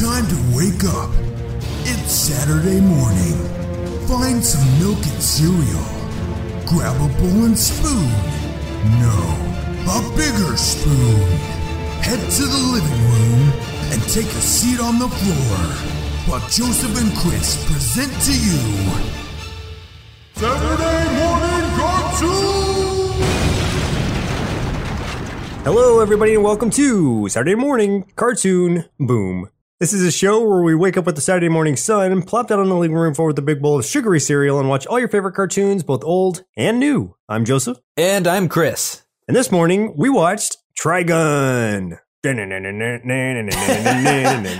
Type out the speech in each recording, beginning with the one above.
Time to wake up. It's Saturday morning. Find some milk and cereal. Grab a bowl and spoon. No, a bigger spoon. Head to the living room and take a seat on the floor while Joseph and Chris present to you Saturday Morning Cartoon! Hello, everybody, and welcome to Saturday Morning Cartoon Boom. This is a show where we wake up with the Saturday morning sun, plop down on the living room floor with a big bowl of sugary cereal, and watch all your favorite cartoons, both old and new. I'm Joseph, And I'm Chris. and this morning we watched Trigun. I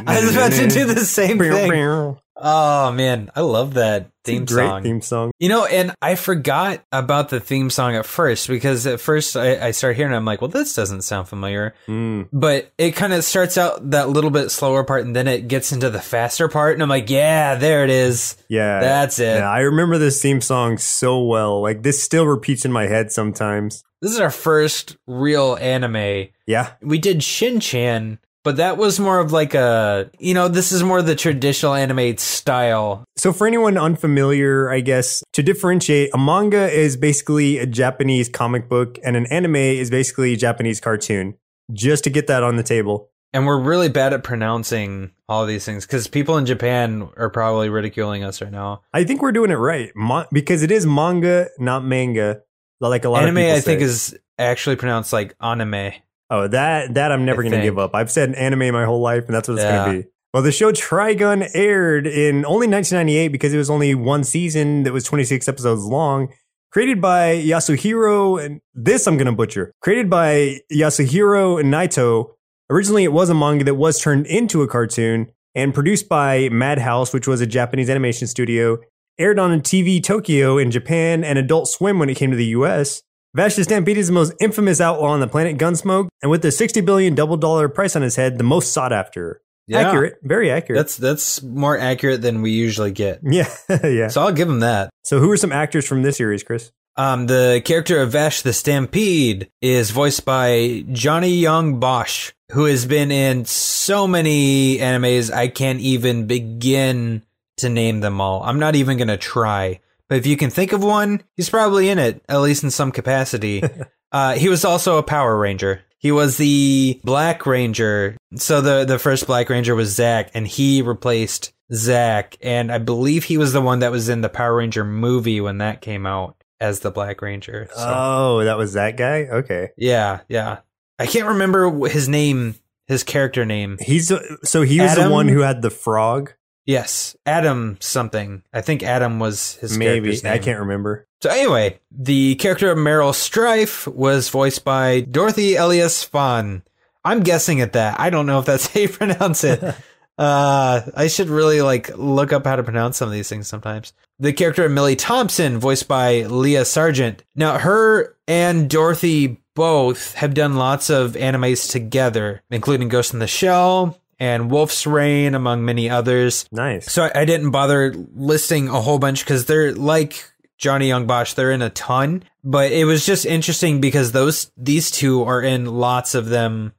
I was about to do the same thing. Oh man, I love that theme Great song. theme song. You know, and I forgot about the theme song at first because at first I, I started hearing it, I'm like, well, this doesn't sound familiar. Mm. But it kind of starts out that little bit slower part and then it gets into the faster part. And I'm like, yeah, there it is. Yeah, That's it. Yeah, I remember this theme song so well. Like this still repeats in my head sometimes. This is our first real anime. Yeah, We did Shin Chan, but that was more of like a, you know, this is more the traditional anime style. So, for anyone unfamiliar, I guess, to differentiate, a manga is basically a Japanese comic book and an anime is basically a Japanese cartoon. Just to get that on the table. And we're really bad at pronouncing all these things because people in Japan are probably ridiculing us right now. I think we're doing it right Mo- because it is manga, not manga. Like a lot Anime, of anime, I think, is actually pronounced like anime. Oh, that that I'm never going to give up. I've said anime my whole life, and that's what it's Yeah. going to be. Well, the show Trigun aired in only 1998 because it was only one season that was 26 episodes long. Created by Yasuhiro, and this I'm going to butcher. Created by Yasuhiro and Naito. Originally, it was a manga that was turned into a cartoon and produced by Madhouse, which was a Japanese animation studio. Aired on TV Tokyo in Japan and Adult Swim when it came to the US. Vash the Stampede is the most infamous outlaw on the planet Gunsmoke, and with the 60 billion double dollar price on his head, the most sought after. Yeah. Accurate, very accurate. That's that's more accurate than we usually get. yeah, yeah. So I'll give him that. So, who are some actors from this series, Chris? Um, the character of Vash the Stampede is voiced by Johnny Yong Bosch, who has been in so many animes I can't even begin to name them all. I'm not even gonna try. But if you can think of one, he's probably in it, at least in some capacity. uh, he was also a Power Ranger. He was the Black Ranger. So the the first Black Ranger was Zack, and he replaced Zack. And I believe he was the one that was in the Power Ranger movie when that came out as the Black Ranger. So, Oh, that was that guy? Okay. yeah, yeah. I can't remember his name, his character name. He's so he was the one who had the frog. Yes, Adam something. I think Adam was his Maybe. I can't remember. So anyway, the character of Meryl Stryfe was voiced by Dorothy Elias-Fahn. I'm guessing at that. I don't know if that's how you pronounce it. uh, I should really like look up how to pronounce some of these things sometimes. The character of Millie Thompson, voiced by Lia Sargent. Now, her and Dorothy both have done lots of animes together, including Ghost in the Shell and Wolf's Rain, among many others. Nice. So I, I didn't bother listing a whole bunch because they're like Johnny Yong Bosch. They're in a ton, but it was just interesting because those these two are in lots of them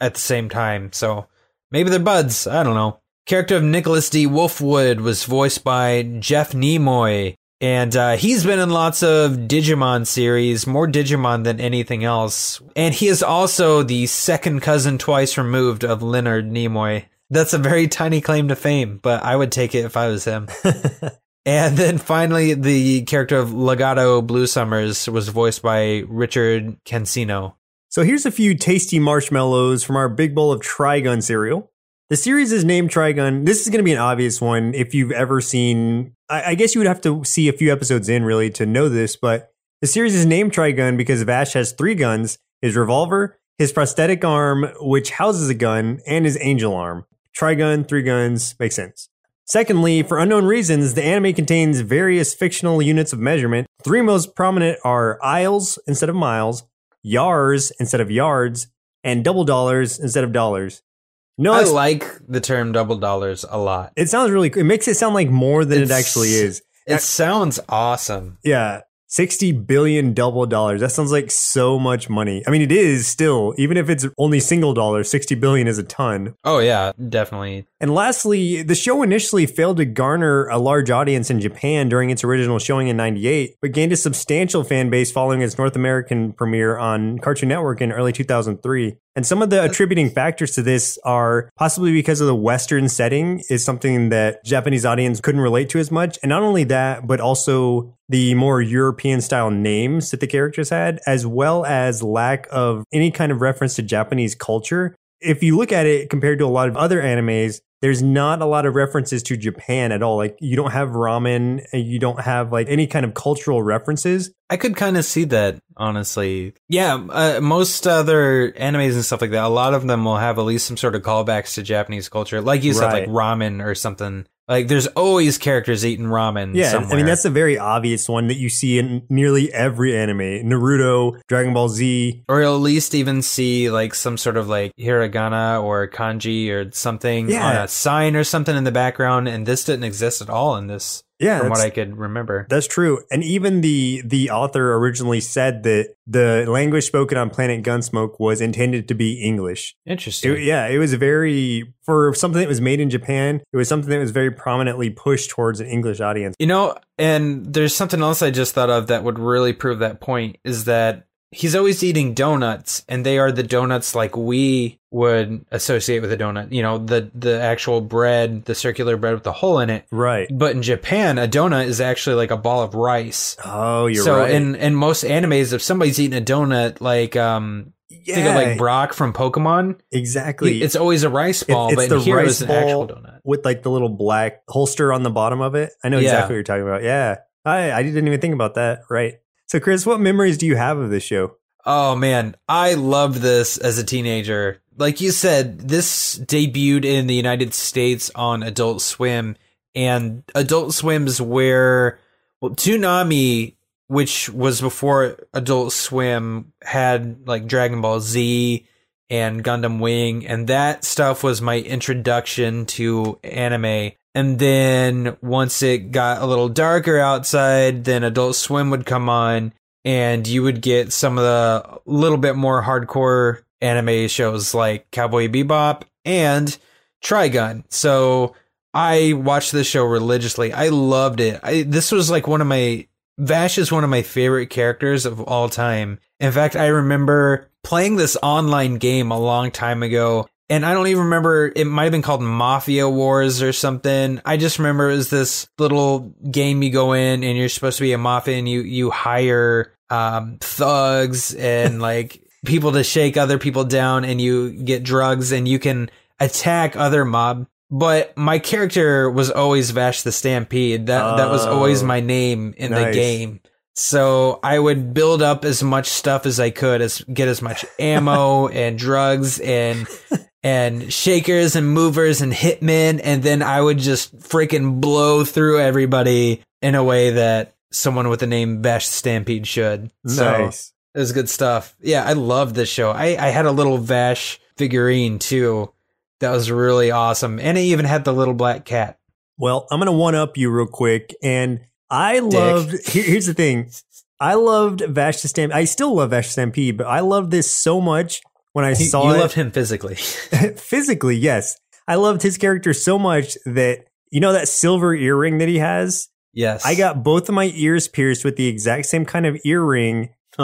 at the same time. So maybe they're buds. I don't know. Character of Nicholas D. Wolfwood was voiced by Jeff Nimoy. And uh, he's been in lots of Digimon series, more Digimon than anything else. And he is also the second cousin twice removed of Leonard Nimoy. That's a very tiny claim to fame, but I would take it if I was him. and then finally, the character of Legato Bluesummers was voiced by Richard Cansino. So here's a few tasty marshmallows from our big bowl of Trigun cereal. The series is named Trigun. This is going to be an obvious one if you've ever seen. I, I guess you would have to see a few episodes in really to know this, but the series is named Trigun because Vash has three guns: his revolver, his prosthetic arm, which houses a gun, and his angel arm. Trigun, three guns, makes sense. Secondly, for unknown reasons, the anime contains various fictional units of measurement. Three most prominent are aisles instead of miles, yars instead of yards, and double dollars instead of dollars. No, I like the term double dollars a lot. it sounds really. It makes it sound like more than it actually is. It sounds awesome. Yeah. 60 billion double dollars. That sounds like so much money. I mean, it is still, even if it's only single dollar, 60 billion is a ton. Oh yeah, definitely. And lastly, the show initially failed to garner a large audience in Japan during its original showing in 98, but gained a substantial fan base following its North American premiere on Cartoon Network in early 2003. And some of the attributing factors to this are possibly because of the Western setting is something that Japanese audience couldn't relate to as much. And not only that, but also the more European style names that the characters had, as well as lack of any kind of reference to Japanese culture. If you look at it compared to a lot of other animes, there's not a lot of references to Japan at all. Like you don't have ramen, you don't have like any kind of cultural references. I could kind of see that, honestly. Yeah, uh, most other animes and stuff like that, a lot of them will have at least some sort of callbacks to Japanese culture. Like you said, like ramen or something. Like there's always characters eating ramen Yeah, somewhere. I mean that's a very obvious one that you see in nearly every anime. Naruto, Dragon Ball Z. or at least even see like some sort of like hiragana or kanji or something Yeah. on a sign or something in the background. And this didn't exist at all in this, Yeah, from what I could remember. That's true. And even the the author originally said that the language spoken on Planet Gunsmoke was intended to be English. Interesting. It- yeah, it was very for something that was made in Japan. It was something that was very prominently pushed towards an English audience. You know, and there's something else I just thought of that would really prove that point is that he's always eating donuts and they are the donuts like we would associate with a donut. You know, the the actual bread, the circular bread with the hole in it. Right. But in Japan, a donut is actually like a ball of rice. Oh, you're so right. in in most animes, if somebody's eating a donut, like um, yeah, think of like Brock from Pokemon, exactly. it's always a rice ball, it's but the here rice an actual ball donut. with like the little black holster on the bottom of it. I know Yeah. exactly what you're talking about. Yeah. I I didn't even think about that. Right. So Chris, what memories do you have of this show? Oh man, I loved this as a teenager. Like you said, this debuted in the United States on Adult Swim, and Adult Swim's where well, Toonami, which was before Adult Swim, had like Dragon Ball Z and Gundam Wing, and that stuff was my introduction to anime. And then once it got a little darker outside, then Adult Swim would come on, and you would get some of the little bit more hardcore anime shows like Cowboy Bebop and Trigun. So I watched this show religiously. I loved it. I, this was like one of my Vash is one of my favorite characters of all time. In fact, I remember playing this online game a long time ago. And I don't even remember, it might have been called Mafia Wars or something. I just remember it was this little game you go in and you're supposed to be a mafia and you, you hire, um, thugs and like people to shake other people down and you get drugs and you can attack other mob. But my character was always Vash the Stampede. That that was always Oh, my name in the game. So I would build up as much stuff as I could, as get as much ammo and drugs and and shakers and movers and hitmen, and then I would just freaking blow through everybody in a way that someone with the name Vash Stampede should. So Nice. it was good stuff. Yeah, I loved this show. I, I had a little Vash figurine too. That was really awesome. And it even had the little black cat. Well, I'm gonna one up you real quick, and I loved. Here, here's the thing: I loved Vash the Stampede. I still love Vash the Stampede, but I loved this so much when I You, saw you it loved him physically. physically. Yes, I loved his character so much that you know that silver earring that he has. yes. I got both of my ears pierced with the exact same kind of earring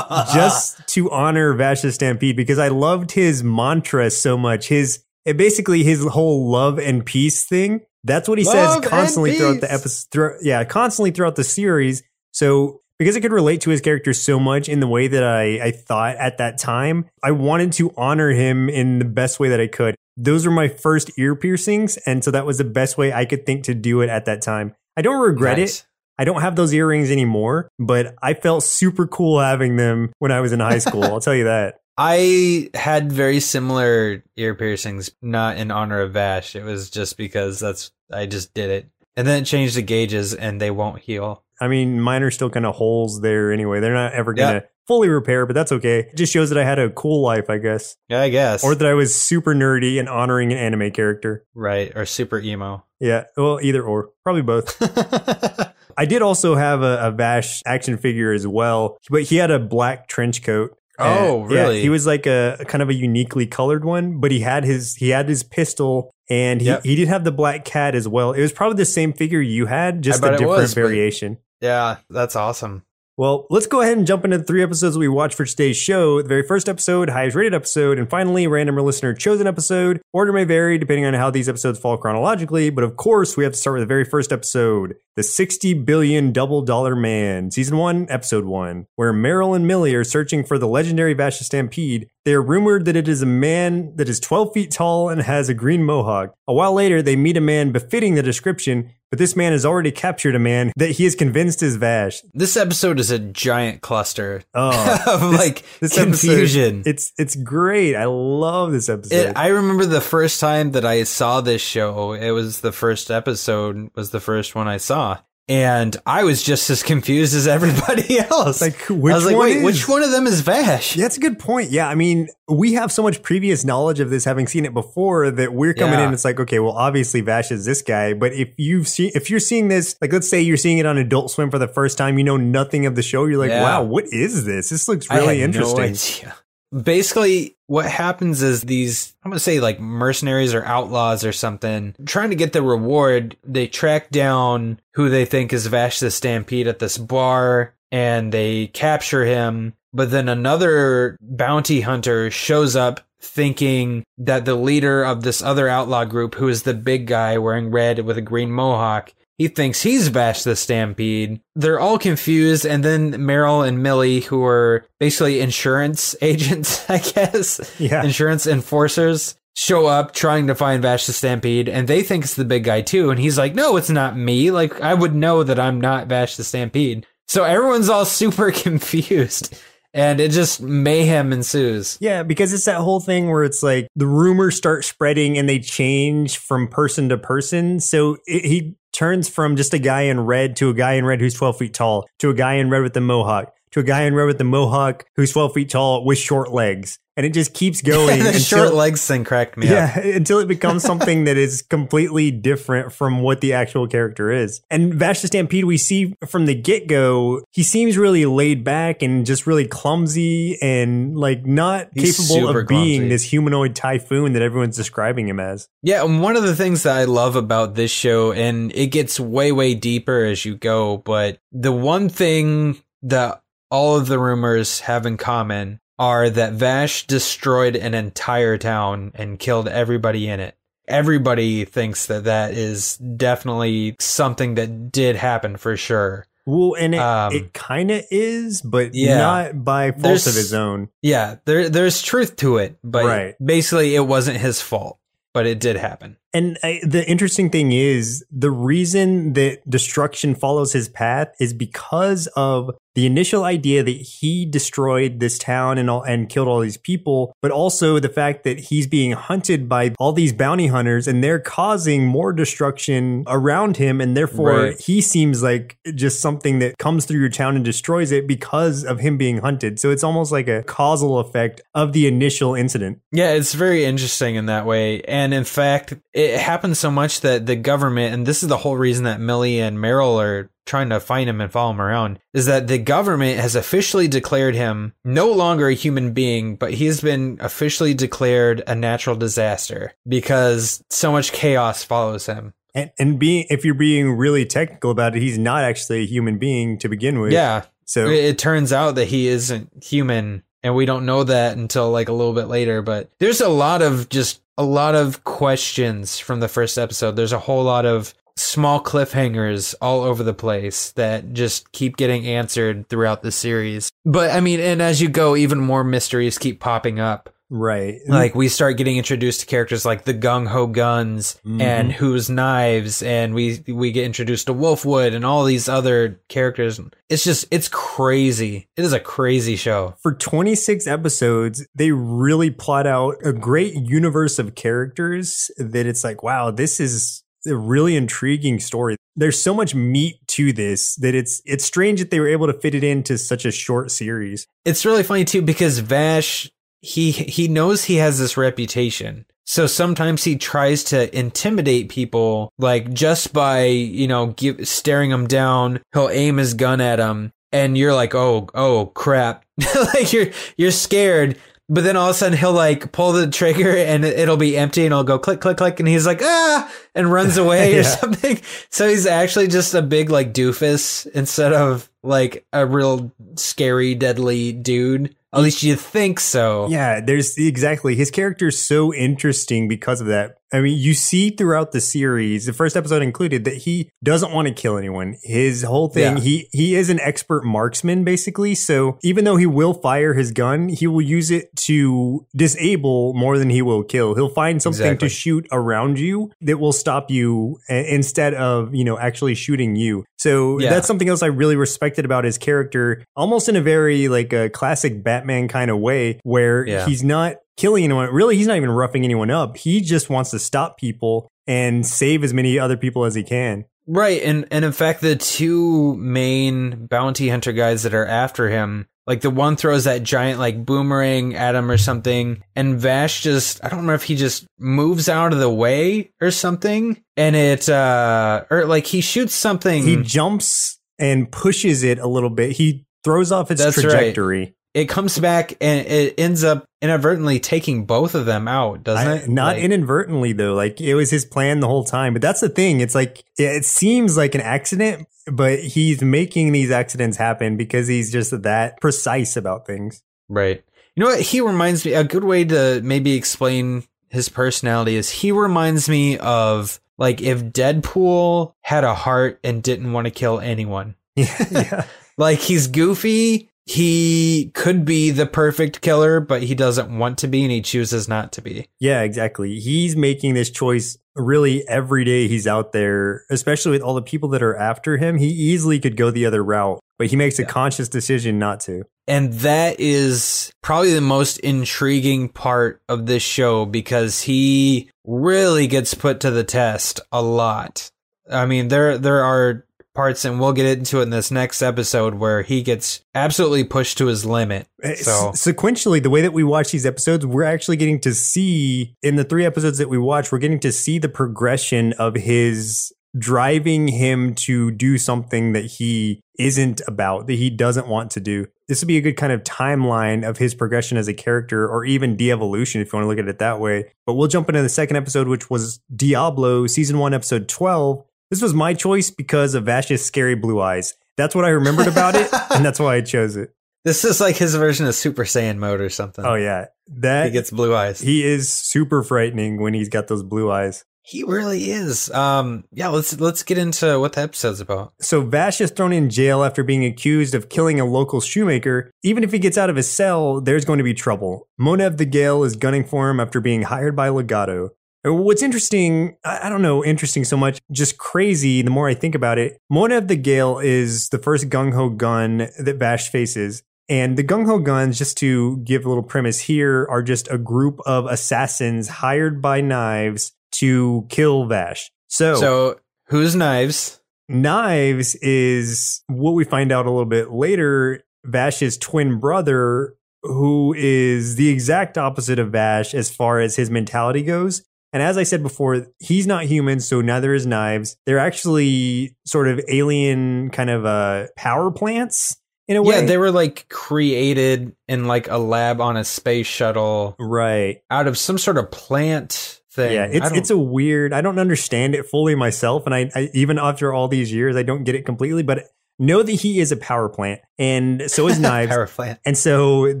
just to honor Vash the Stampede because I loved his mantra so much. His it basically his whole love and peace thing. That's what he Love says constantly throughout the episode. Through, yeah, constantly throughout the series. So because I could relate to his character so much in the way that I, I thought at that time, I wanted to honor him in the best way that I could. Those were my first ear piercings, and so that was the best way I could think to do it at that time. I don't regret Nice. it. I don't have those earrings anymore, but I felt super cool having them when I was in high school. I'll tell you that. I had very similar ear piercings, not in honor of Vash. It was just because that's I just did it. And then it changed the gauges and they won't heal. I mean, mine are still kind of holes there anyway. They're not ever going to Yeah. fully repair, but that's okay. It just shows that I had a cool life, I guess. Yeah, I guess. Or that I was super nerdy and honoring an anime character. right, or super emo. Yeah. Well, either or. Probably both. I did also have a, a Vash action figure as well, but he had a black trench coat. Oh, And, yeah, really? he was like a, a kind of a uniquely colored one, but he had his he had his pistol and he, Yep. he did have the black cat as well. It was probably the same figure you had, just a different was, variation. Yeah, that's awesome. Well, let's go ahead and jump into the three episodes we watched for today's show. The very first episode, highest rated episode, and finally, random or listener chosen episode. Order may vary depending on how these episodes fall chronologically, but of course, we have to start with the very first episode, The 60 Billion Double Dollar Man, Season 1, Episode 1, where Meryl and Millie are searching for the legendary Vasha Stampede. They are rumored that it is a man that is 12 feet tall and has a green mohawk. A while later, they meet a man befitting the description, but this man has already captured a man that he is convinced is Vash. This episode is a giant cluster Oh, of like this confusion. Episode, it's it's great. I love this episode. It, I remember the first time that I saw this show. It was the first episode. Was the first one I saw, and I was just as confused as everybody else. like which I was like, one wait, is? which one of them is Vash? Yeah, that's a good point. Yeah, I mean, we have so much previous knowledge of this, having seen it before, that we're coming Yeah. in. It's like, okay, well, obviously Vash is this guy, but if you've seen, if you're seeing this, like, let's say you're seeing it on Adult Swim for the first time, you know nothing of the show. You're like, Yeah. wow, what is this? This looks really no interesting. idea. Basically, what happens is these, I'm to say like mercenaries or outlaws or something, trying to get the reward, they track down who they think is Vash the Stampede at this bar and they capture him. But then another bounty hunter shows up thinking that the leader of this other outlaw group, who is the big guy wearing red with a green mohawk, he thinks he's Vash the Stampede. They're all confused, and then Meryl and Millie, who are basically insurance agents, I guess, Yeah. insurance enforcers, show up trying to find Vash the Stampede, and they think it's the big guy too. And he's like, "No, it's not me. Like, I would know that I'm not Vash the Stampede." So everyone's all super confused, and it just mayhem ensues. Yeah, because it's that whole thing where it's like the rumors start spreading and they change from person to person. So it, he turns from just a guy in red to a guy in red who's 12 feet tall to a guy in red with the mohawk to a guy in red with the mohawk who's 12 feet tall with short legs. And it just keeps going. the until- short legs thing cracked me up. yeah, until it becomes something that is completely different from what the actual character is. And Vash the Stampede, we see from the get go, he seems really laid back and just really clumsy and like not He's capable of being clumsy. this humanoid typhoon that everyone's describing him as. Yeah, and one of the things that I love about this show, and it gets way, way deeper as you go, but the one thing that all of the rumors have in common are that Vash destroyed an entire town and killed everybody in it. Everybody thinks that that is definitely something that did happen for sure. Well, and it, Um, it kind of is, but yeah. not by fault of his own. Yeah, there there's truth to it, but Right. basically it wasn't his fault, but it did happen. And I, the interesting thing is the reason that destruction follows his path is because of the initial idea that he destroyed this town and all, and killed all these people, but also the fact that he's being hunted by all these bounty hunters and they're causing more destruction around him, and therefore Right. he seems like just something that comes through your town and destroys it because of him being hunted. So it's almost like a causal effect of the initial incident. Yeah, it's very interesting in that way. And in fact, it happens so much that the government, and this is the whole reason that Millie and Meryl are trying to find him and follow him around, is that the government has officially declared him no longer a human being, but he has been officially declared a natural disaster because so much chaos follows him. And, and being, if you're being really technical about it, he's not actually a human being to begin with. Yeah. So It, it turns out that he isn't human, and we don't know that until like a little bit later. But there's a lot of just a lot of questions from the first episode. There's a whole lot of small cliffhangers all over the place that just keep getting answered throughout the series. But I mean, and as you go, even more mysteries keep popping up. Right, Like we start getting introduced to characters like the Gung Ho Guns Mhm. and Who's Knives, and we we get introduced to Wolfwood and all these other characters. It's just it's crazy. It is a crazy show. for 26 episodes, they really plot out a great universe of characters that it's like, wow, this is a really intriguing story. There's so much meat to this that it's it's strange that they were able to fit it into such a short series. It's really funny too because Vash he he knows he has this reputation So sometimes he tries to intimidate people, like just by, you know, give, staring them down. He'll aim his gun at them and you're like, oh, oh crap. like you're, you're scared. But then all of a sudden he'll like pull the trigger and it'll be empty and it'll go click, click, click. And he's like, ah, and runs away Yeah. or something. So he's actually just a big like doofus instead of like a real scary, deadly dude. At least you think so. Yeah, there's exactly his character is so interesting because of that. I mean, you see throughout the series, the first episode included, that he doesn't want to kill anyone. His whole thing, Yeah. he he is an expert marksman, basically. So even though he will fire his gun, he will use it to disable more than he will kill. He'll find something Exactly. to shoot around you that will stop you a- instead of you know actually shooting you. So Yeah. that's something else I really respected about his character, almost in a very like a classic Batman kind of way, where Yeah. he's not killing anyone. Really, he's not even roughing anyone up. He just wants to stop people and save as many other people as he can. Right, and and in fact, the two main bounty hunter guys that are after him, like the one throws that giant like boomerang at him or something, and Vash just I don't remember if he just moves out of the way or something, and it uh or like he shoots something. He jumps and pushes it a little bit. He throws off its That's right. trajectory. it comes back and it ends up inadvertently taking both of them out, doesn't I- it? not Like- inadvertently though. Like it was his plan the whole time. But that's the thing. It's like it seems like an accident, but he's making these accidents happen because he's just that precise about things. Right. You know what? He reminds me, a good way to maybe explain his personality is he reminds me of like if Deadpool had a heart and didn't want to kill anyone. Yeah, yeah. Like he's goofy. He could be the perfect killer, but he doesn't want to be and he chooses not to be. Yeah, exactly. He's making this choice really every day he's out there, especially with all the people that are after him. He easily could go the other route, but he makes a Yeah. conscious decision not to. And that is probably the most intriguing part of this show because he really gets put to the test a lot. I mean, there there are parts, and we'll get into it in this next episode, where he gets absolutely pushed to his limit. Eh, so S- sequentially, the way that we watch these episodes, we're actually getting to see in the three episodes that we watch, we're getting to see the progression of his driving him to do something that he isn't about, that he doesn't want to do. This would be a good kind of timeline of his progression as a character or even de evolution, if you want to look at it that way. But we'll jump into the second episode, which was Diablo, season one, episode 12. This was my choice because of Vash's scary blue eyes. That's what I remembered about it, and that's why I chose it. this is like his version of Super Saiyan mode or something. Oh yeah, that he gets blue eyes. He, is super frightening when he's got those blue eyes. He really is. Um, yeah. Let's let's get into what the episode's about. So Vash is thrown in jail after being accused of killing a local shoemaker. Even if he gets out of his cell, there's going to be trouble. Monev the Gale is gunning for him after being hired by Legato. What's interesting, I don't know, interesting so much, just crazy the more I think about it. Monev the Gale is the first gung ho gun that Vash faces. And the gung ho guns, just to give a little premise here, are just a group of assassins hired by knives to kill Vash. So, So whose knives? Knives is what we find out a little bit later. Vash's twin brother, who is the exact opposite of Vash as far as his mentality goes. And as I said before, he's not human, so neither is Knives. They're actually sort of alien kind of uh, power plants in a way. Yeah, they were like created in like a lab on a space shuttle right. out of some sort of plant thing. Yeah, it's it's a weird. I don't understand it fully myself, and I, I even after all these years, I don't get it completely. But know that he is a power plant, and so is Knives. power plant. And so,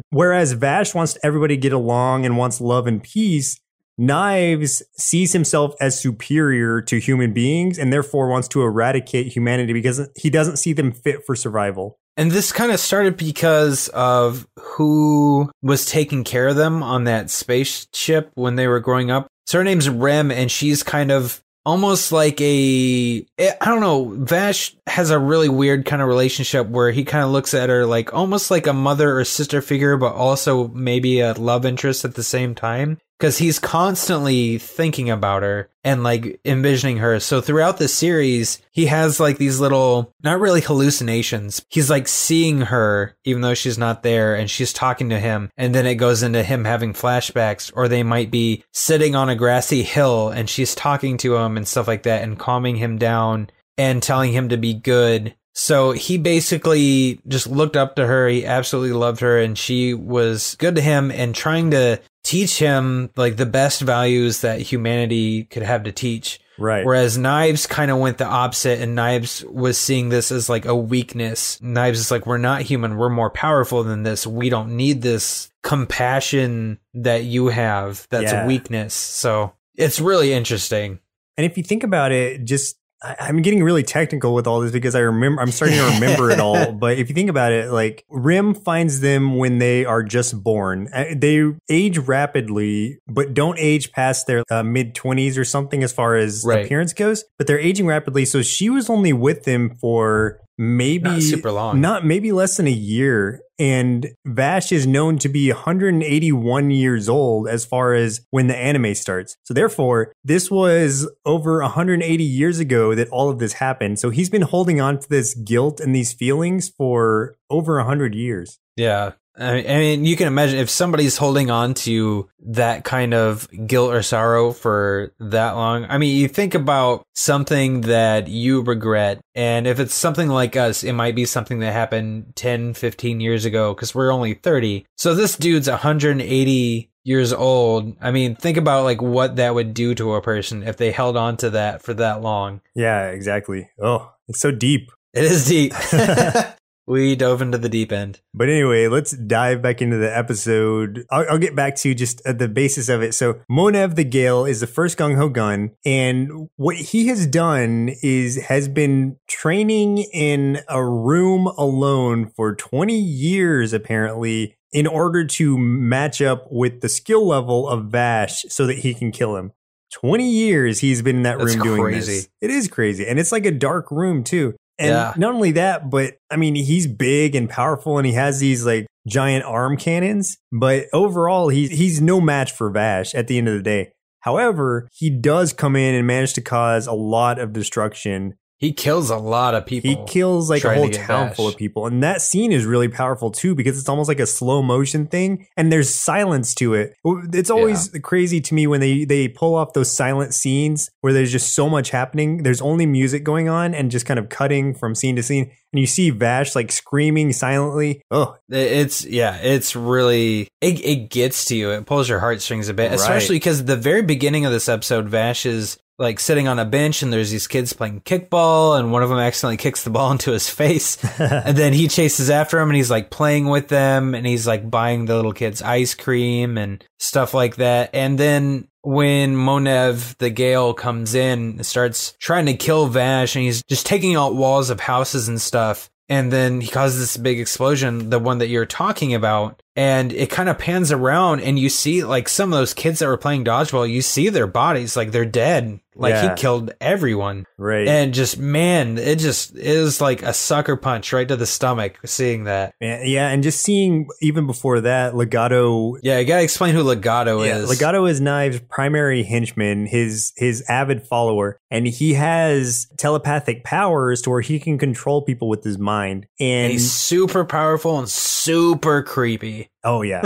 whereas Vash wants everybody to get along and wants love and peace, Knives sees himself as superior to human beings and therefore wants to eradicate humanity because he doesn't see them fit for survival. And this kind of started because of who was taking care of them on that spaceship when they were growing up. So her name's Rem, and she's kind of almost like a eh, I don't know. Vash has a really weird kind of relationship where he kind of looks at her like almost like a mother or sister figure, but also maybe a love interest at the same time. Because he's constantly thinking about her and like envisioning her. So throughout the series, he has like these little, not really hallucinations. He's like seeing her even though she's not there and she's talking to him. And then it goes into him having flashbacks or they might be sitting on a grassy hill and she's talking to him and stuff like that and calming him down and telling him to be good. So he basically just looked up to her. He absolutely loved her and she was good to him and trying to teach him like the best values that humanity could have to teach. Right. Whereas Knives kind of went the opposite and Knives was seeing this as like a weakness. Knives is like, we're not human. We're more powerful than this. We don't need this compassion that you have. That's Yeah. a weakness. So it's really interesting. And if you think about it, just I'm getting really technical with all this because I remember I'm starting to remember it all. But if you think about it, like Rem finds them when they are just born. Uh, They age rapidly, but don't age past their uh, mid 20s or something as far as Right. appearance goes. But they're aging rapidly, so she was only with them for maybe Not super long. not maybe less than a year. And Vash is known to be 181 years old as far as when the anime starts. So therefore, this was over 180 years ago that all of this happened. So he's been holding on to this guilt and these feelings for over 100 years. Yeah. I mean, you can imagine if somebody's holding on to that kind of guilt or sorrow for that long. I mean, you think about something that you regret, and if it's something like us, it might be something that happened 10, 15 years ago because we're only 30. So this dude's 180 years old. I mean, think about like what that would do to a person if they held on to that for that long. Yeah, exactly. Oh, it's so deep. It is deep. we dove into the deep end. But anyway, let's dive back into the episode. I'll, I'll get back to just the basis of it. So, Monev the Gale is the first Gung Ho gun, and what he has done is has been training in a room alone for 20 years, apparently, in order to match up with the skill level of Vash so that he can kill him. 20 years he's been in that That's room doing crazy. this. It is crazy. And it's like a dark room, too. And Yeah. not only that, but I mean, he's big and powerful and he has these like giant arm cannons, but overall, he's, he's no match for Vash at the end of the day. However, he does come in and manage to cause a lot of destruction. He kills a lot of people. He kills like a trying to whole town full of people. And that scene is really powerful too because it's almost like a slow motion thing and there's silence to it. It's always crazy to me when they, they pull off those silent scenes where there's just so much happening. There's only music going on and just kind of cutting from scene to scene. And you see Vash like screaming silently. Oh, It's yeah, it's really it, it gets to you. It pulls your heartstrings a bit, especially because the very beginning of this episode, Vash is like sitting on a bench and there's these kids playing kickball and one of them accidentally kicks the ball into his face. And then he chases after him and he's like playing with them and he's like buying the little kids ice cream and stuff like that. And then when Monev the Gale comes in and starts trying to kill Vash and he's just taking out walls of houses and stuff and then he causes this big explosion the one that you're talking about and it kind of pans around and you see like some of those kids that were playing dodgeball you see their bodies like they're dead like Yeah. he killed everyone right. and just man it just is like a sucker punch right to the stomach seeing that yeah. And just seeing even before that, Legato yeah you gotta explain who legato Yeah, is Legato is Knives' primary henchman, his his avid follower, and he has telepathic powers to where he can control people with his mind. And, and he's super powerful and super creepy oh yeah.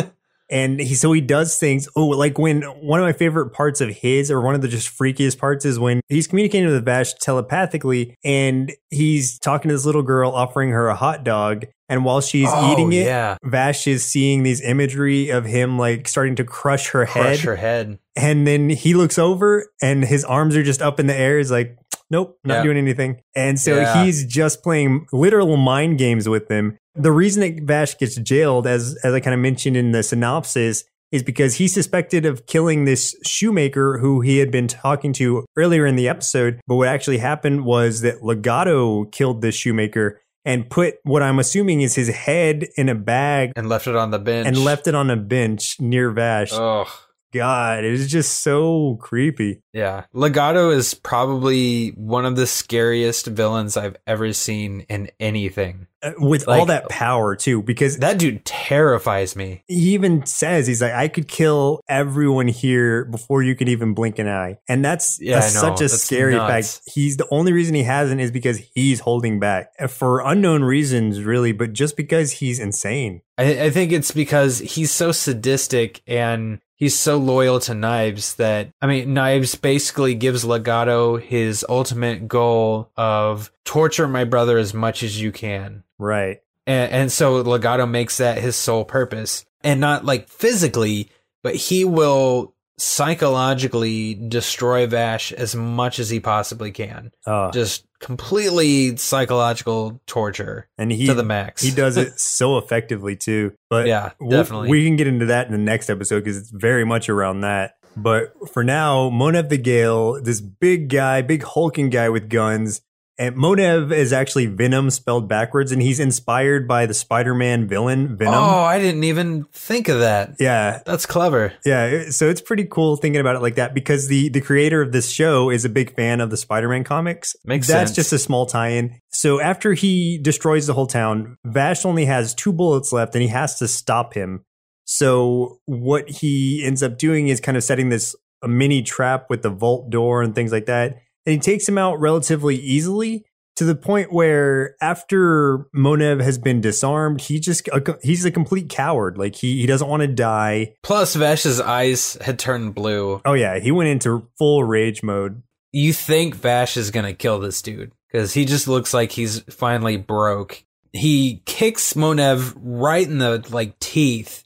And he so he does things. Oh, like when one of my favorite parts of his, or one of the just freakiest parts, is when he's communicating with Vash telepathically, and he's talking to this little girl, offering her a hot dog, and while she's Oh, eating it, yeah Vash is seeing these imagery of him like starting to crush her head, crush her head and then he looks over and his arms are just up in the air. He's like, nope, not Yeah. doing anything. And so Yeah. he's just playing literal mind games with them. The reason that Vash gets jailed, as as I kind of mentioned in the synopsis, is because he's suspected of killing this shoemaker who he had been talking to earlier in the episode. But what actually happened was that Legato killed this shoemaker and put what I'm assuming is his head in a bag and left it on the bench and left it on a bench near Vash. oh god, it is just so creepy. Yeah. Legato is probably one of the scariest villains I've ever seen in anything. Uh, With all that power too, because That dude terrifies me. he even says he's like, I could kill everyone here before you could even blink an eye, and that's, Yeah, that's such a That's scary nuts. fact. He's the only reason he hasn't is because he's holding back Uh, for unknown reasons, really, but just because he's insane. I, I think it's because he's so sadistic and he's so loyal to Knives that I mean Knives basically gives Legato his ultimate goal of torture my brother as much as you can. Right. And, and so Legato makes that his sole purpose. And not like physically, but he will psychologically destroy Vash as much as he possibly can. Uh, Just completely psychological torture and he to the max. he does it so effectively too. But Yeah, we'll- definitely. we can get into that in the next episode because it's very much around that. But for now, Monev the Gale, this big guy, big hulking guy with guns. And Monev is actually Venom spelled backwards, and he's inspired by the Spider-Man villain Venom. Oh, I didn't even think of that. Yeah, That's clever. yeah. So it's pretty cool thinking about it like that because the the creator of this show is a big fan of the Spider-Man comics. Makes That's sense. just a small tie-in. So after he destroys the whole town, Vash only has two bullets left, and he has to stop him. So what he ends up doing is kind of setting this a mini trap with the vault door and things like that. And he takes him out relatively easily to the point where after Monev has been disarmed, he just he's a complete coward. Like he he doesn't want to die. Plus, Vash's eyes had turned blue. Oh yeah, he went into full rage mode. You think Vash is gonna kill this dude because he just looks like he's finally broke. He kicks Monev right in the like teeth,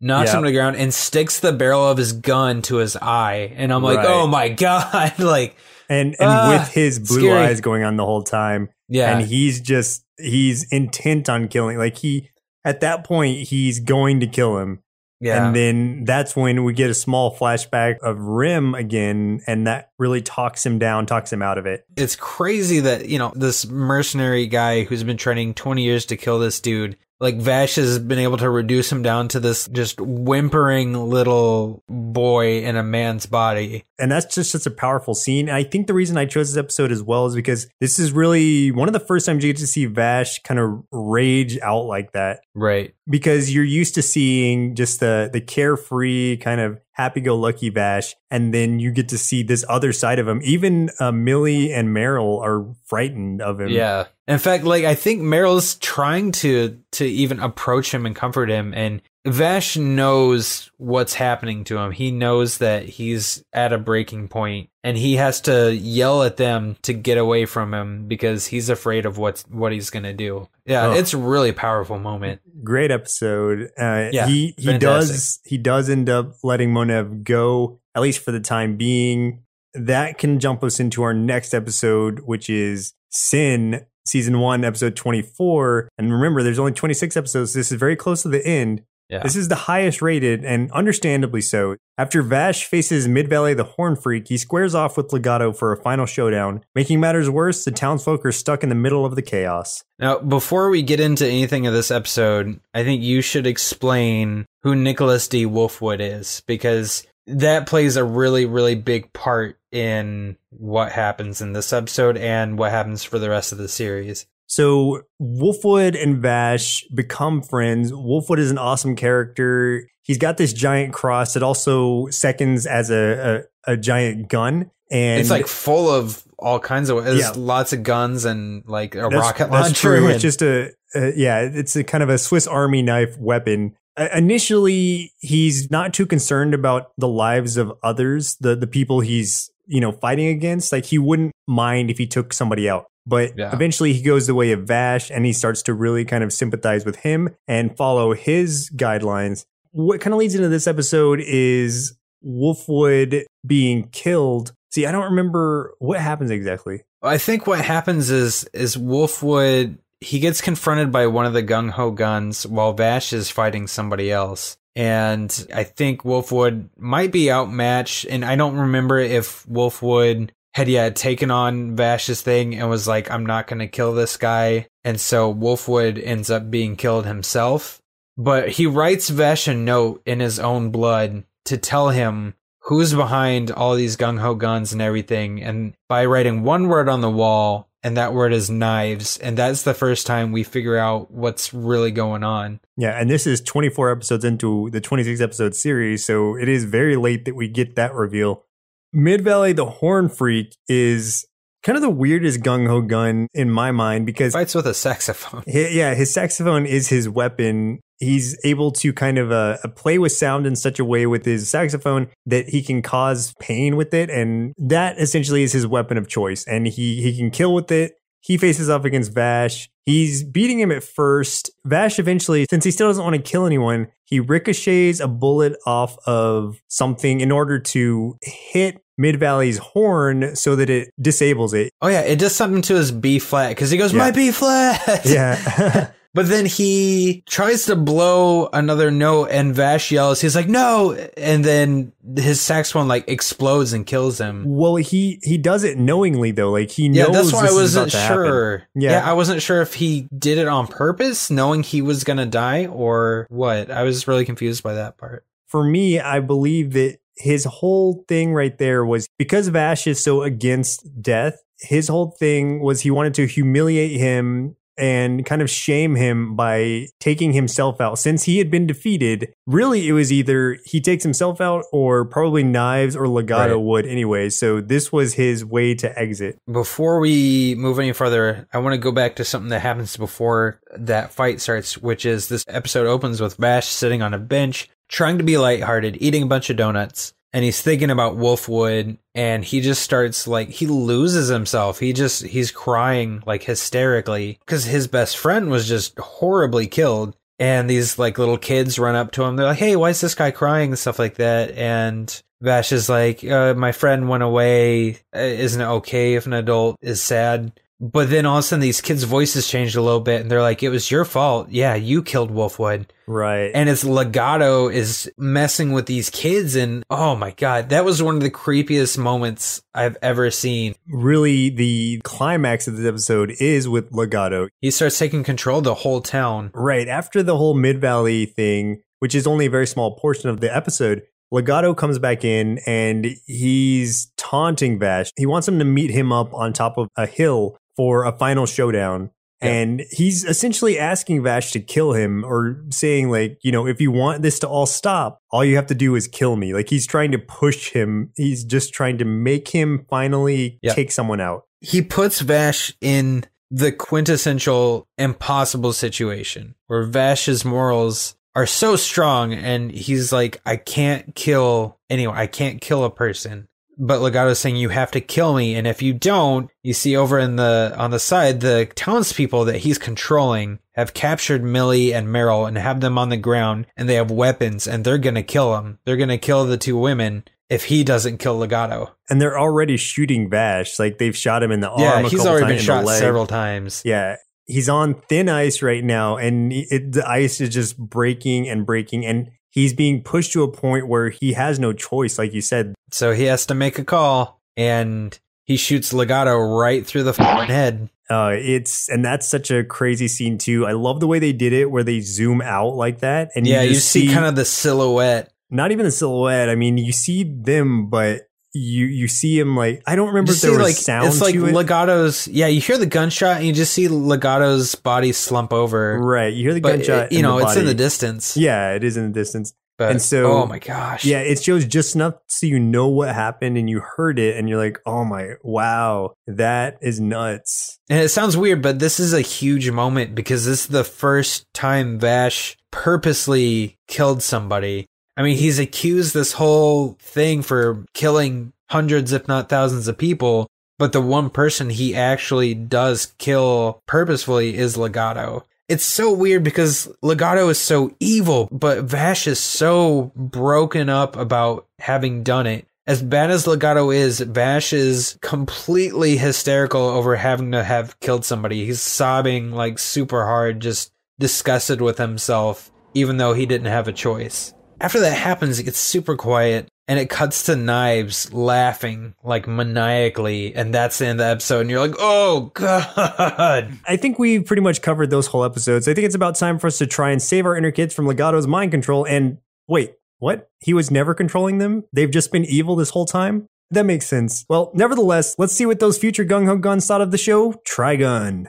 knocks Yeah. him to the ground, and sticks the barrel of his gun to his eye. And I'm like, Right. oh my god! like, And and Ah, with his blue scary. eyes going on the whole time. yeah, and he's just he's intent on killing like he at that point he's going to kill him yeah. and then that's when we get a small flashback of Rem again and that really talks him down talks him out of it it's crazy that you know this mercenary guy who's been training 20 years to kill this dude like vash has been able to reduce him down to this just whimpering little boy in a man's body. And that's just such a powerful scene. I think the reason i chose this episode as well is because this is really one of the first times you get to see vash kind of rage out like that. Right. Because you're used to seeing just the the carefree kind of happy-go-lucky Vash, and then you get to see this other side of him. Even uh, Millie and Meryl are frightened of him. yeah in fact like i think meryl's trying to to even approach him and comfort him and vash knows what's happening to him he knows that he's at a breaking point and he has to yell at them to get away from him because he's afraid of what's what he's gonna do yeah Oh. it's a really powerful moment great episode. Uh, Yeah, he he fantastic. does he does end up letting Monev go at least for the time being. That can jump us into our next episode, which is Sin, season one, episode twenty four. And remember, there's only twenty six episodes. This is very close to the end. Yeah. This is the highest rated, and understandably so. After Vash faces Mid Valley the Horn Freak, he squares off with Legato for a final showdown. Making matters worse, the townsfolk are stuck in the middle of the chaos. Now, before we get into anything of this episode, I think you should explain who Nicholas D. Wolfwood is because that plays a really, really big part in what happens in this episode and what happens for the rest of the series. So Wolfwood and Vash become friends. Wolfwood is an awesome character. He's got this giant cross that also seconds as a a, a giant gun, and it's like full of all kinds of there's Yeah. lots of guns and like a that's, rocket that's launcher. true. and- It's just a, a yeah. It's a kind of a Swiss Army knife weapon. Uh, initially, he's not too concerned about the lives of others, the the people he's you know fighting against. Like he wouldn't mind if he took somebody out. But Yeah. eventually he goes the way of Vash and he starts to really kind of sympathize with him and follow his guidelines. What kind of leads into this episode is Wolfwood being killed. See, I don't remember what happens exactly. I think what happens is is Wolfwood he gets confronted by one of the gung ho guns while Vash is fighting somebody else. And I think Wolfwood might be outmatched. And I don't remember if Wolfwood had yeah taken on Vash's thing and was like, I'm not gonna kill this guy. And so Wolfwood ends up being killed himself. But he writes Vash a note in his own blood to tell him who's behind all these gung ho guns and everything. And by writing one word on the wall, and that word is knives. And that's the first time we figure out what's really going on. Yeah, and this is 24 episodes into the 26 episode series, so it is very late that we get that reveal. Mid Valley, the Horn Freak, is kind of the weirdest gung ho gun in my mind because Fights with a saxophone. Yeah, his saxophone is his weapon. He's able to kind of uh, play with sound in such a way with his saxophone that he can cause pain with it, and that essentially is his weapon of choice. And he he can kill with it. He faces off against Vash. He's beating him at first. Vash eventually, since he still doesn't want to kill anyone, he ricochets a bullet off of something in order to hit Mid Valley's horn so that it disables it. Oh yeah, it does something to his B flat because he goes Yeah. my B flat. Yeah. But then he tries to blow another note, and Vash yells. He's like, "No!" And then his saxophone like explodes and kills him. well, he he does it knowingly though. Like he Yeah, knows that's why I wasn't to sure. Yeah. yeah, I wasn't sure if he did it on purpose, knowing he was gonna die, or what. I was really confused by that part. for me, I believe that his whole thing right there was because Vash is so against death, his whole thing was he wanted to humiliate him and kind of shame him by taking himself out. Since he had been defeated, really it was either he takes himself out or probably Knives or Legato Right. would anyway. So this was his way to exit. Before we move any further, I want to go back to something that happens before that fight starts, which is this episode opens with Vash sitting on a bench, trying to be lighthearted, eating a bunch of donuts. And he's thinking about Wolfwood and he just starts like, he loses himself. He just, he's crying like hysterically because his best friend was just horribly killed. And these like little kids run up to him. They're like, Hey, why is this guy crying? And stuff like that. And Vash is like, uh, my friend went away. Uh, Isn't it okay if an adult is sad? But then all of a sudden, these kids' voices changed a little bit, and they're like, "It was your fault. Yeah, you killed Wolfwood." Right. And it's Legato is messing with these kids, and oh my god, that was one of the creepiest moments I've ever seen. really, the climax of this episode is with Legato. He starts taking control of the whole town. Right. After the whole Mid Valley thing, which is only a very small portion of the episode, Legato comes back in and he's taunting Vash. He wants him to meet him up on top of a hill for a final showdown. Yeah. And he's essentially asking Vash to kill him or saying, like, you know, if you want this to all stop, all you have to do is kill me. Like, he's trying to push him. He's just trying to make him finally Yeah. take someone out. He puts Vash in the quintessential impossible situation where Vash's morals are so strong, and he's like, "I can't kill anyone. I can't kill a person." But Legato's saying you have to kill me, and if you don't, you see over in the on the side, the townspeople that he's controlling have captured Millie and Meryl and have them on the ground, and they have weapons, and they're gonna kill him. They're gonna kill the two women if he doesn't kill Legato. And they're already shooting Vash. Like, they've shot him in the arm. Yeah, a he's couple already times, been in the shot several times. Yeah, he's on thin ice right now, and it, the ice is just breaking and breaking, and he's being pushed to a point where he has no choice. Like you said, So he has to make a call, and he shoots Legato right through the head. uh, it's and that's such a crazy scene too. I love the way they did it, where they zoom out like that, and yeah, you, you just see kind of the silhouette. not even the silhouette. I mean, you see them, but you you see him like I don't remember if there see, was like sound it's like to it. Legato's. Yeah, you hear the gunshot, and you just see Legato's body slump over. right, you hear the But gunshot. you know, it's in the distance. Yeah, it is in the distance. But, and so- oh my gosh, Yeah, it shows just enough so you know what happened and you heard it and you're like, oh my, wow, that is nuts. And it sounds weird, but this is a huge moment because this is the first time Vash purposely killed somebody. I mean, he's accused this whole thing for killing hundreds, if not thousands of people, but the one person he actually does kill purposefully is Legato. It's so weird because Legato is so evil, but Vash is so broken up about having done it. As bad as Legato is, Vash is completely hysterical over having to have killed somebody. He's sobbing like super hard, just disgusted with himself, even though he didn't have a choice. After that happens, it gets super quiet and it cuts to Knives laughing like maniacally, and that's the end of the episode. And you're like, oh god. I think we pretty much covered those whole episodes. I think it's about time for us to try and save our inner kids from Legato's mind control. And wait, What? He was never controlling them? They've just been evil this whole time? That makes sense. Well, nevertheless, let's see what those future Gung Ho Guns thought of the show Trigun.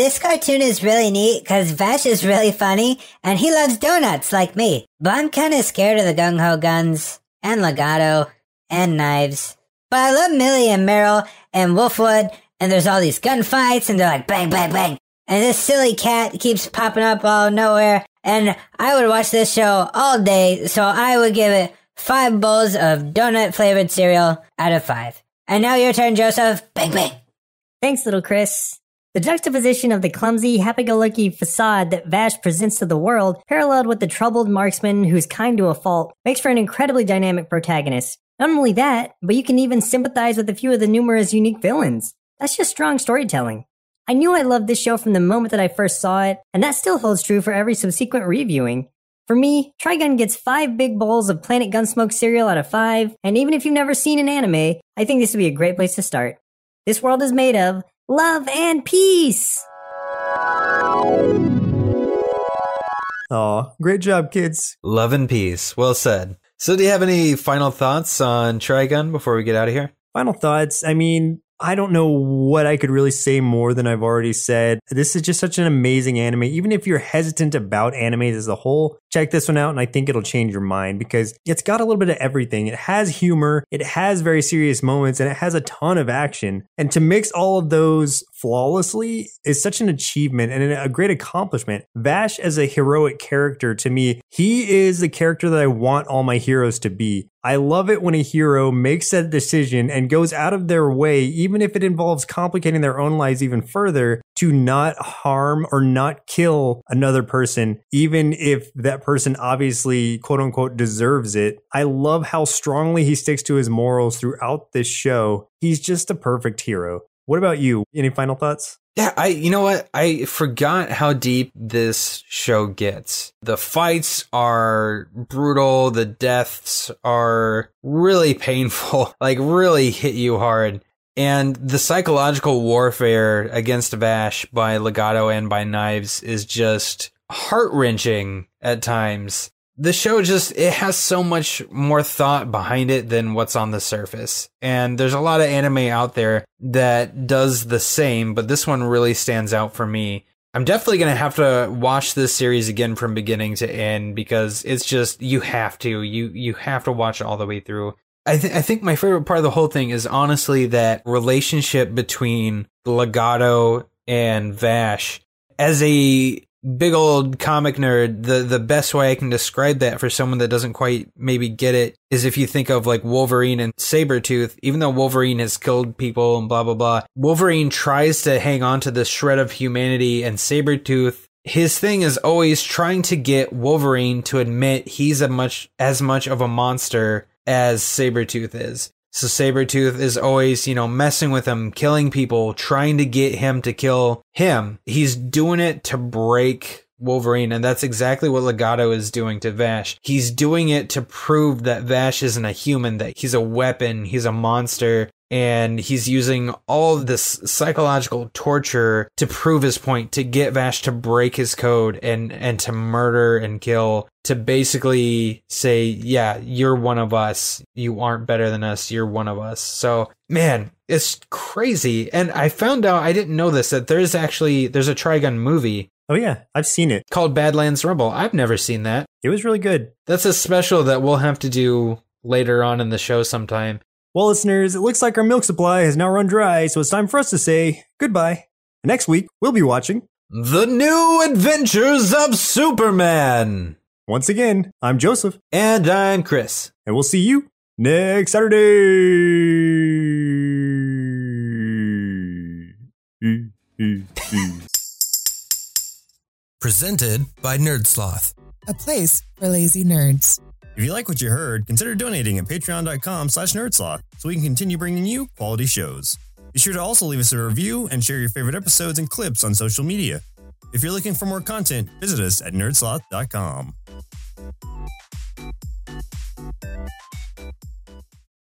This cartoon is really neat because Vash is really funny and he loves donuts like me. But I'm kind of scared of the gung ho guns and legato and knives. But I love Millie and Meryl and Wolfwood and there's all these gunfights and they're like bang, bang, bang. And this silly cat keeps popping up all of nowhere. And I would watch this show all day, so I would give it five bowls of donut flavored cereal out of five. And now your turn, Joseph. Bang, bang. Thanks, little Chris. The juxtaposition of the clumsy, happy-go-lucky facade that Vash presents to the world, paralleled with the troubled marksman who's kind to a fault, makes for an incredibly dynamic protagonist. Not only that, but you can even sympathize with a few of the numerous unique villains. That's just strong storytelling. I knew I loved this show from the moment that I first saw it, and that still holds true for every subsequent reviewing. For me, Trigun gets five big bowls of Planet Gunsmoke cereal out of five, and even if you've never seen an anime, I think this would be a great place to start. This world is made of love and peace. Aw, great job, kids. Love and peace. Well said. So, do you have any final thoughts on Trigun before we get out of here? Final thoughts. I mean, I don't know what I could really say more than I've already said. This is just such an amazing anime. Even if you're hesitant about anime as a whole, check this one out and I think it'll change your mind because it's got a little bit of everything. It has humor, it has very serious moments, and it has a ton of action. And to mix all of those flawlessly is such an achievement and a great accomplishment. Vash as a heroic character to me, he is the character that I want all my heroes to be. I love it when a hero makes that decision and goes out of their way, even if it involves complicating their own lives even further, to not harm or not kill another person, even if that person obviously, quote unquote, deserves it. I love how strongly he sticks to his morals throughout this show. He's just a perfect hero. What about you? Any final thoughts? Yeah, I you know what? I forgot how deep this show gets. The fights are brutal, the deaths are really painful, like really hit you hard. And the psychological warfare against Vash by Legato and by Knives is just heart wrenching at times the show just it has so much more thought behind it than what's on the surface. And there's a lot of anime out there that does the same but this one really stands out for me. I'm definitely going to have to watch this series again from beginning to end because it's just you have to you you have to watch it all the way through. I, th- I think my favorite part of the whole thing is honestly that relationship between legato and vash as a big old comic nerd, the the best way I can describe that for someone that doesn't quite maybe get it is if you think of like Wolverine and Sabretooth, even though Wolverine has killed people and blah blah blah, Wolverine tries to hang on to this shred of humanity and Sabretooth his thing is always trying to get Wolverine to admit he's a much as much of a monster as Sabretooth is. So Sabretooth is always, you know, messing with him, killing people, trying to get him to kill him. He's doing it to break Wolverine, and that's exactly what Legato is doing to Vash. He's doing it to prove that Vash isn't a human, that he's a weapon, he's a monster, and he's using all of this psychological torture to prove his point to get Vash to break his code and and to murder and kill to basically say yeah you're one of us you aren't better than us you're one of us so man it's crazy and I found out I didn't know this that there's actually there's a Trigun movie Oh yeah, I've seen it. Called Badlands Rumble. I've never seen that. It was really good. That's a special that we'll have to do later on in the show sometime. Well, listeners, it looks like our milk supply has now run dry, so it's time for us to say goodbye. Next week, we'll be watching The New Adventures of Superman. Once again, I'm Joseph. And I'm Chris. And we'll see you next Saturday. Presented by Nerdsloth, a place for lazy nerds. If you like what you heard, consider donating at patreon.com slash nerdsloth so we can continue bringing you quality shows. Be sure to also leave us a review and share your favorite episodes and clips on social media. If you're looking for more content, visit us at nerdsloth.com.